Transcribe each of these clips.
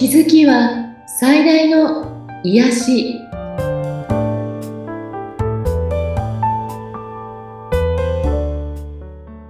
気づきは最大の癒し。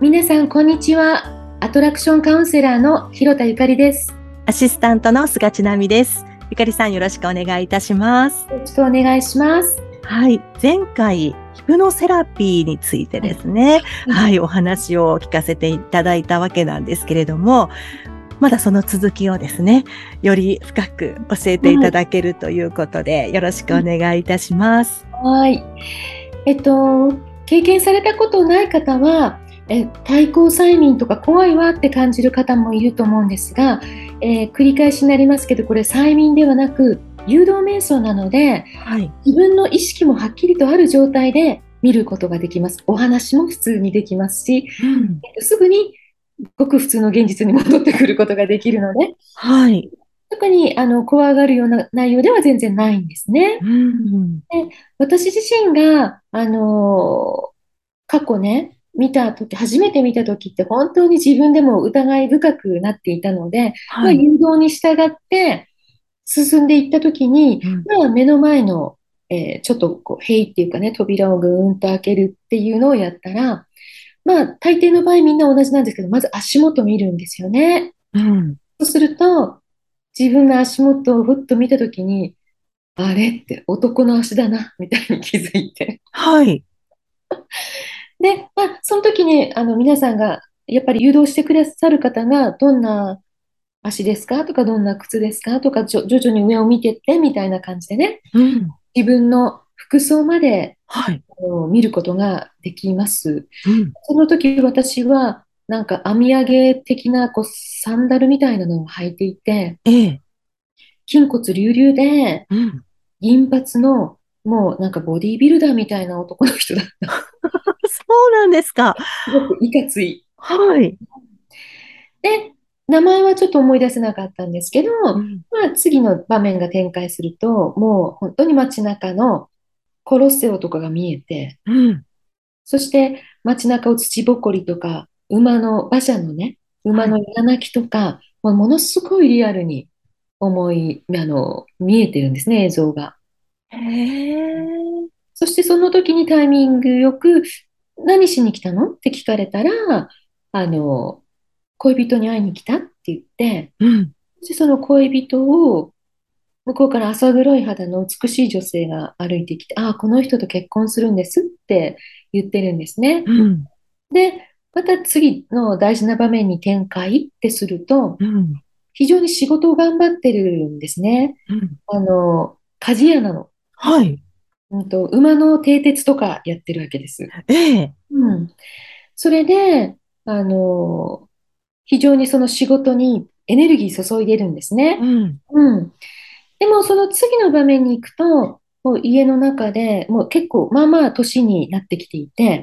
皆さんこんにちは。アトラクションカウンセラーの広田ゆかりです。アシスタントの菅千奈美です。ゆかりさんよろしくお願いいたします。ちょっとお願いします。はい。前回ヒプノセラピーについてですね、はい、はい、お話を聞かせていただいたわけなんですけれども、まだその続きをですね、より深く教えていただけるということで、よろしくお願いいたします。はい。えっと、経験されたことない方は、え対抗催眠とか怖いわって感じる方もいると思うんですが、えー、繰り返しになりますけどこれ催眠ではなく誘導瞑想なので、はい、自分の意識もはっきりとある状態で見ることができますお話も普通にできますし、うん、すぐにごく普通の現実に戻ってくることができるので、はい。特にあの怖がるような内容では全然ないんですね。うん、で私自身が、あの過去ね、見た時、初めて見た時って本当に自分でも疑い深くなっていたので、はい、まあ、誘導に従って進んでいった時に、うん、まあ、目の前の、えー、ちょっとこう、塀っていうかね、扉をぐーんと開けるっていうのをやったら、まあ、大抵の場合みんな同じなんですけど、まず足元見るんですよね。うん。そうすると、自分が足元をふっと見たときに、あれって男の足だな、みたいに気づいて。はい。で、まあ、その時に、あの、皆さんが、やっぱり誘導してくださる方が、どんな足ですか？とか、どんな靴ですか？とか、徐々に上を見てって、みたいな感じでね、うん、自分の服装まで、はい、見ることができます。うん、その時私はなんか編み上げ的なこうサンダルみたいなのを履いていて、ええ、筋骨隆々で、うん、銀髪のもうなんかボディービルダーみたいな男の人だった。そうなんですか。すごくいかつい。はい。で、名前はちょっと思い出せなかったんですけど、うん、まあ次の場面が展開すると、もう本当に街中のコロッセオとかが見えて、うん、そして街中を土ぼこりとか、馬の、馬車のね、馬の稲鳴きとか、はい、ものすごいリアルに思い、あの、見えてるんですね、映像が。へそしてその時にタイミングよく、何しに来たの？って聞かれたら、あの、恋人に会いに来たって言って、うん、その恋人を向こうから浅黒い肌の美しい女性が歩いてきて、ああ、この人と結婚するんですって言ってるんですね。うん、で、また次の大事な場面に展開ってすると、うん、非常に仕事を頑張ってるんですね。うん、あの、鍛冶屋なの。はい。うんと、馬の蹄鉄とかやってるわけです。ええうん。それで、あの、非常にその仕事にエネルギー注いでるんですね。うん。うん。でもその次の場面に行くと、もう家の中でもう結構まあまあ年になってきていて、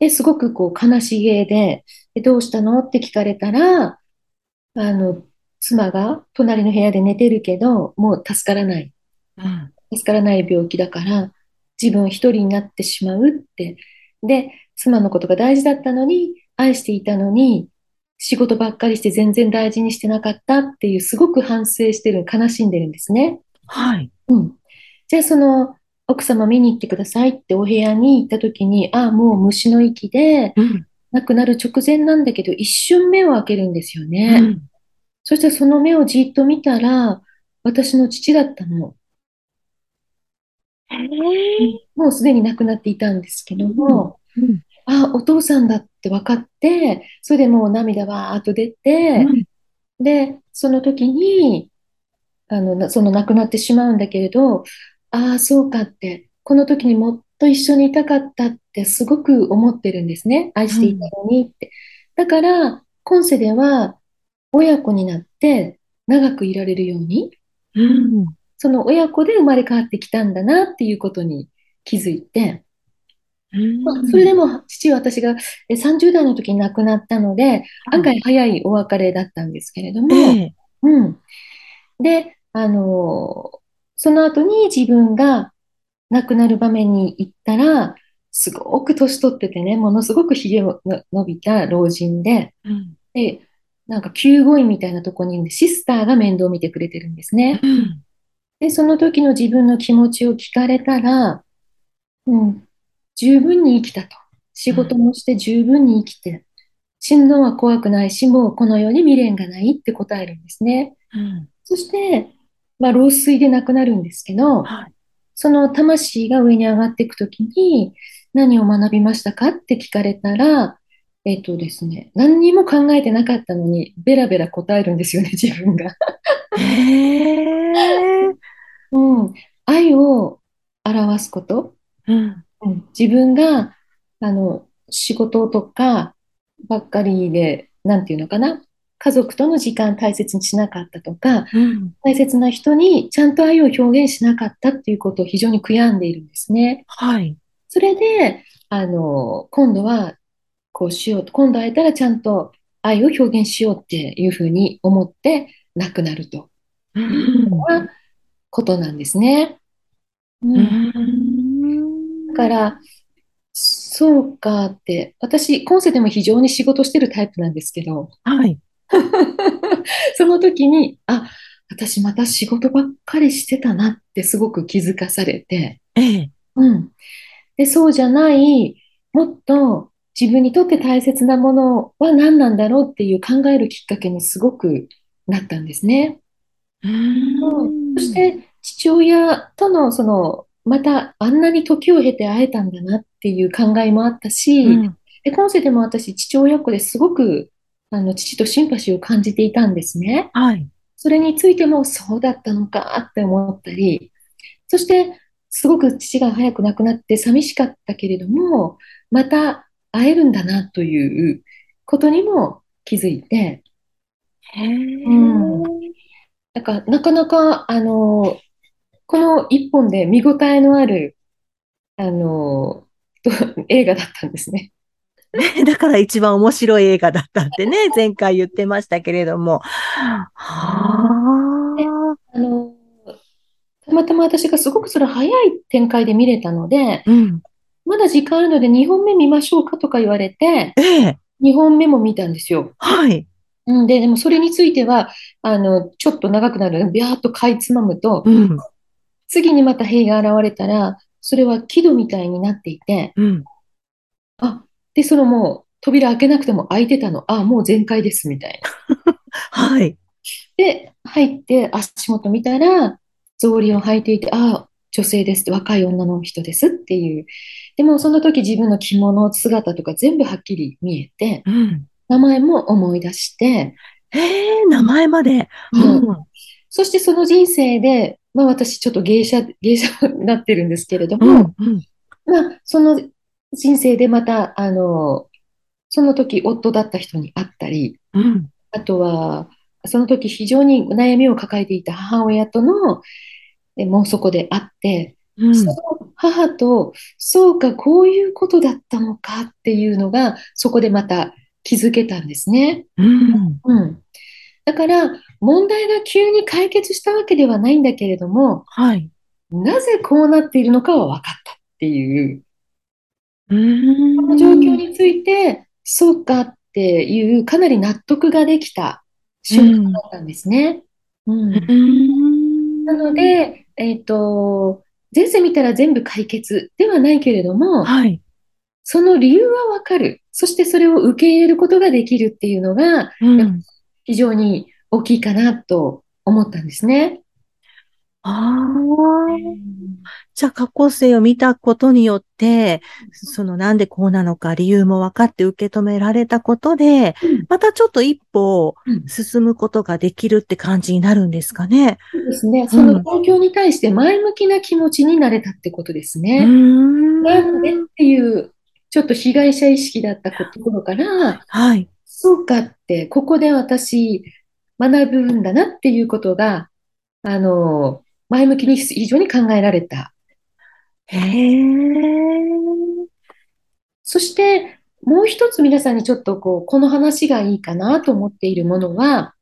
ですごくこう悲しげで、でどうしたの？って聞かれたら、あの、妻が隣の部屋で寝てるけど、もう助からない。うん、助からない病気だから、自分一人になってしまうって。で、妻のことが大事だったのに、愛していたのに、仕事ばっかりして全然大事にしてなかったっていう、すごく反省してる、悲しんでるんですね。はい。うん。じゃあその、奥様見に行ってくださいってお部屋に行った時に、ああ、もう虫の息で、亡くなる直前なんだけど、一瞬目を開けるんですよね。うん、そしてその目をじっと見たら、私の父だったの。もうすでに亡くなっていたんですけども、うん、あ、お父さんだって分かって、それでもう涙わーっと出て、うん、で、その時に、あの、その亡くなってしまうんだけれど、ああ、そうかって、この時にもっと一緒にいたかったってすごく思ってるんですね。愛していたのにって。うん、だから、今世では親子になって長くいられるように、うん、その親子で生まれ変わってきたんだなっていうことに気づいて、まあ、それでも父は私が30代の時に亡くなったので、案外早いお別れだったんですけれども、えー、うん。で、あのー、その後に自分が亡くなる場面に行ったら、すごく年取っててね、ものすごくひげの伸びた老人で、うん、でなんか救護員みたいなとこにいるんで、シスターが面倒を見てくれてるんですね。うん。で、その時の自分の気持ちを聞かれたら、うん、十分に生きたと。仕事もして十分に生きて、死ぬのは怖くないし、もうこの世に未練がないって答えるんですね。うん。そして、まあ、老衰で亡くなるんですけど、はい。その魂が上に上がっていくときに、何を学びましたかって聞かれたら、えっとですね、何にも考えてなかったのに、ベラベラ答えるんですよね、自分が。へえ。うん、愛を表すこと、うん。うん、自分があの仕事とかばっかりで、なんていうのかな、家族との時間大切にしなかったとか、うん。大切な人にちゃんと愛を表現しなかったっていうことを非常に悔やんでいるんですね。はい。それで、あの、今度はこうしようと、今度会えたらちゃんと愛を表現しようっていうふうに思って亡くなるとう。いうんことなんですね。うんから、そうかって、私、今世でも非常に仕事してるタイプなんですけど、はい。その時に、あ、私また仕事ばっかりしてたなってすごく気づかされて、ええ。うん。で、そうじゃない、もっと自分にとって大切なものは何なんだろうっていう考えるきっかけにすごくなったんですね。うんそして父親とのそのまたあんなに時を経て会えたんだなっていう考えもあったし、うん。で今世でも私父親っ子ですごくあの父とシンパシーを感じていたんですね。はい。それについてもそうだったのかって思ったり、そしてすごく父が早く亡くなって寂しかったけれども、また会えるんだなということにも気づいて、へえ。うんなんかなかなかあのこの一本で見応えのあるあのと 映画だったんですね。ねだから一番面白い映画だったってね、前回言ってましたけれども。はあ。あのたまたま私がすごくそれ早い展開で見れたので、うん。まだ時間あるので2本目見ましょうかとか言われて、ええ。2本目も見たんですよ。はい。うんで、でもそれについては、あの、ちょっと長くなるので、ビャーっとかいつまむと、うん。次にまた兵が現れたら、それは木戸みたいになっていて、うん。あ、で、そのもう扉開けなくても開いてたの、あ、もう全開です、みたいな。はい。で、入って足元見たら、草履を履いていて、あ、女性ですって、若い女の人ですっていう。でもその時自分の着物、姿とか全部はっきり見えて、うん。名前も思い出して、へえ、名前まで。うんうん。そしてその人生で、まあ私ちょっと芸者、芸者になってるんですけれどうも、ん。うん。まあその人生でまた、あの、その時夫だった人に会ったり、うん。あとは、その時非常に悩みを抱えていた母親との、えもうそこで会って、うん。その母と、そうか、こういうことだったのかっていうのが、そこでまた気づけたんですね。うん。うん。だから、問題が急に解決したわけではないんだけれども、はい。なぜこうなっているのかは分かったっていう、うん。この状況について、そうかっていう、かなり納得ができた瞬間だったんですね。うん。うん。なので、えっと、前世見たら全部解決ではないけれども、はい。その理由はわかる。そしてそれを受け入れることができるっていうのがうん。非常に大きいかなと思ったんですね。ああ。じゃあ、過去世を見たことによって、そのなんでこうなのか理由も分かって受け止められたことで、うんまたちょっと一歩うん進むことができるって感じになるんですかね。そうですね。その状況に対して前向きな気持ちになれたってことですね。ん。なんでっていう、ちょっと被害者意識だったところから、はい。そうかって、ここで私学ぶんだなっていうことが、あの、前向きに非常に考えられた。へえ。そして、もう一つ皆さんにちょっとこう、この話がいいかなと思っているものは、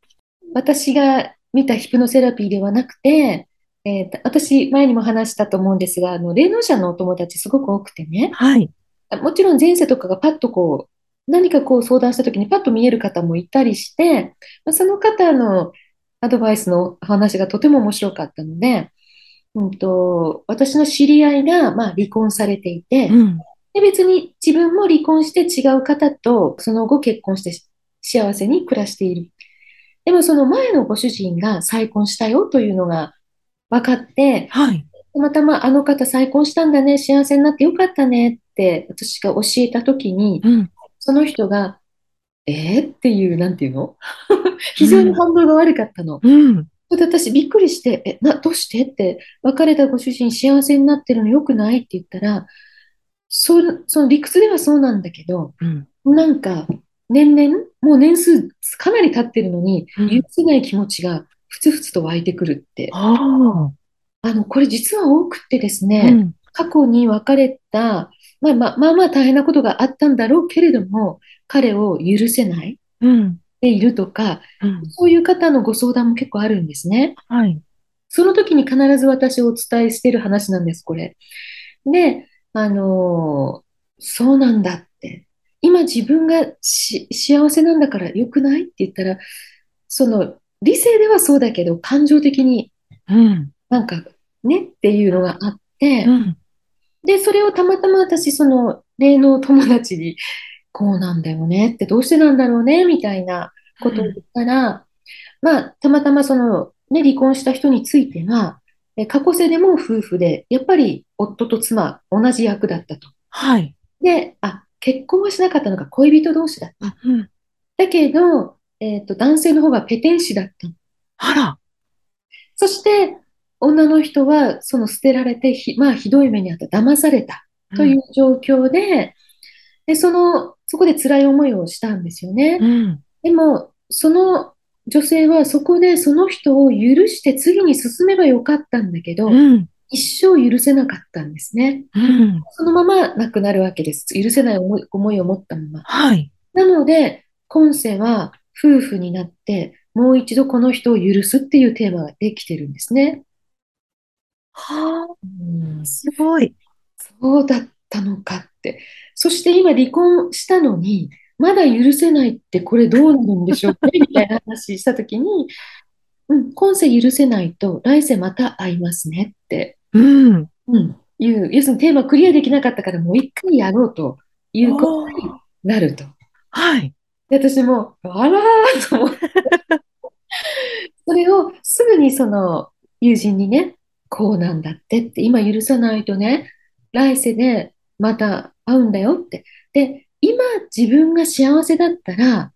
私が見たヒプノセラピーではなくて、えーと私、前にも話したと思うんですが、あの、霊能者のお友達すごく多くてね、はい。もちろん前世とかがパッとこう、何かこう相談した時にパッと見える方もいたりして、まあ、その方のアドバイスの話がとても面白かったので、うんと、私の知り合いが、まあ、離婚されていて、うん、で別に自分も離婚して違う方とその後結婚して幸せに暮らしている。でもその前のご主人が再婚したよというのが分かって、はい、たまたまあの方再婚したんだね、幸せになってよかったねって私が教えたときに、うん、その人が、えー、っていう、なんていうの？非常に反応が悪かったの。うん、で私びっくりして、え、な、どうして？って、別れたご主人幸せになってるのよくない？って言ったら、そその理屈ではそうなんだけど、うん、なんか、年々、もう年数かなり経ってるのに、許せない気持ちがふつふつと湧いてくるって。あの、これ実は多くてですね、うん、過去に別れた、まあまあまあまあ大変なことがあったんだろうけれども、彼を許せない、うん、でいるとか、うん、そういう方のご相談も結構あるんですね。はい。その時に必ず私お伝えしてる話なんです、これ。で、あのー、そうなんだって。今自分が幸せなんだから良くないって言ったら、その理性ではそうだけど、感情的に、なんかねっていうのがあって、うん、で、それをたまたま私、その霊能友達に、こうなんだよねって、どうしてなんだろうねみたいなことを言ったら、うん、まあ、たまたまその、ね、離婚した人については、過去世でも夫婦で、やっぱり夫と妻、同じ役だったと。はい。で、あ、結婚はしなかったのが恋人同士だった。うん、だけど、えっ、ー、と、男性の方がペテン師だった。あら。そして、女の人は、その捨てられてひ、まあ、ひどい目にあった、騙されたという状況で、うん、で、その、そこで辛い思いをしたんですよね。うん、でも、その女性はそこでその人を許して次に進めばよかったんだけど、うん、一生許せなかったんですね。そのまま亡くなるわけです。許せない思い思いを持ったまま。はい、なので、今世は夫婦になって、もう一度この人を許すっていうテーマができてるんですね。はあ、すごい。そうだったのかって。そして今離婚したのに、まだ許せないってこれどうなるんでしょうねみたいな話したときに、うん、今世許せないと来世また会いますねって、うん、うん、いう、要するにテーマクリアできなかったからもう一回やろうということになると。はい。で私も、あらーと思って、それをすぐにその友人にね、こうなんだってって、今許さないとね、来世でまた会うんだよって。で、今自分が幸せだったら、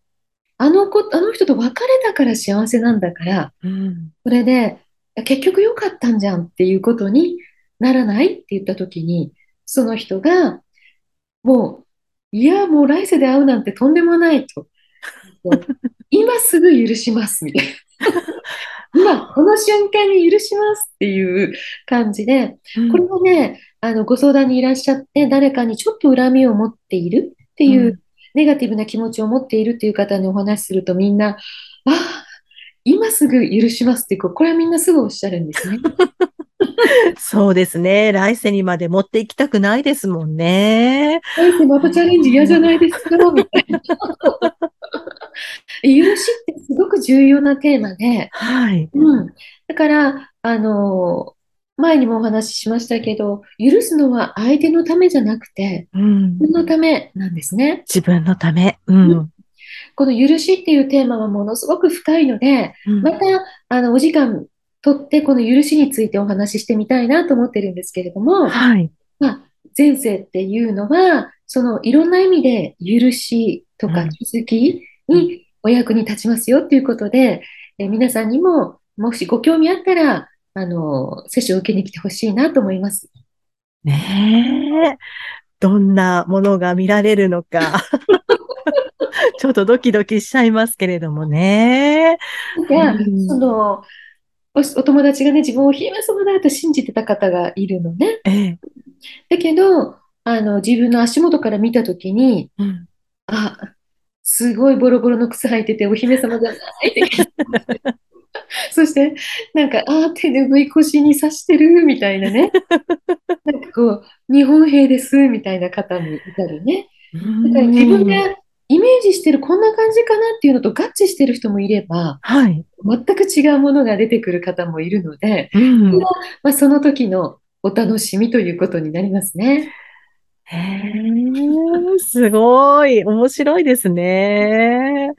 あの子、あの人と別れたから幸せなんだから、うん、それで、結局良かったんじゃんっていうことにならないって言った時に、その人が、もう、いや、もう来世で会うなんてとんでもないと。今すぐ許します、みたいな。今、この瞬間に許しますっていう感じで、これもね、あの、ご相談にいらっしゃって、誰かにちょっと恨みを持っているっていう、ネガティブな気持ちを持っているっていう方にお話しするとみんな、ああ、今すぐ許しますって、これはみんなすぐおっしゃるんですね。そうですね。来世にまで持っていきたくないですもんね。来世またチャレンジ嫌じゃないですか？みたいな。許しってすごく重要なテーマで、はい。うん。だから、あの、前にもお話ししましたけど、許すのは相手のためじゃなくて、うん、自分のためなんですね。自分のため。うん、うん、この許しっていうテーマはものすごく深いので、うん、また、あの、お時間とって、この許しについてお話ししてみたいなと思ってるんですけれども、はい。まあ、前世っていうのは、そのいろんな意味で許しとか気づきにお役に立ちますよっていうことで、え皆さんにも、もしご興味あったら、あの、接種を受けに来てほしいなと思います。ねえ。どんなものが見られるのか。ちょっとドキドキしちゃいますけれどもね。いや、うん、そのお、お友達がね、自分を姫様だと信じてた方がいるのね。ええ、だけど、あの、自分の足元から見たときに、うん、あ、すごいボロボロの靴履いててお姫様じゃないってそして、なんか、ああ、手拭い腰に刺してるみたいなね。なんかこう、日本兵ですみたいな方もいたりね。だから自分がイメージしてるこんな感じかなっていうのと合致してる人もいれば、はい。全く違うものが出てくる方もいるので、うん。まあ、その時のお楽しみということになりますね。へえ、すごい。面白いですね。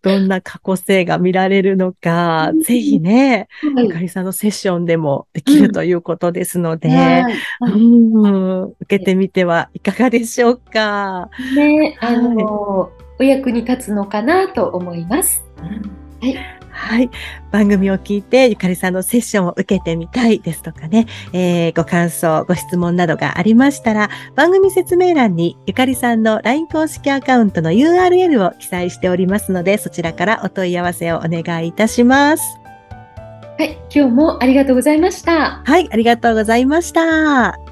どんな過去性が見られるのか、うんぜひね、はいゆかりさんのセッションでもできるということですので、はいうん、受けてみてはいかがでしょうか。ね、はいあの、お役に立つのかなと思います。はい。はい。番組を聞いて、ゆかりさんのセッションを受けてみたいですとかね、えーご感想、ご質問などがありましたら、番組説明欄にゆかりさんの LINE 公式アカウントの URL を記載しておりますので、そちらからお問い合わせをお願いいたします。はい、今日もありがとうございました。はい、ありがとうございました。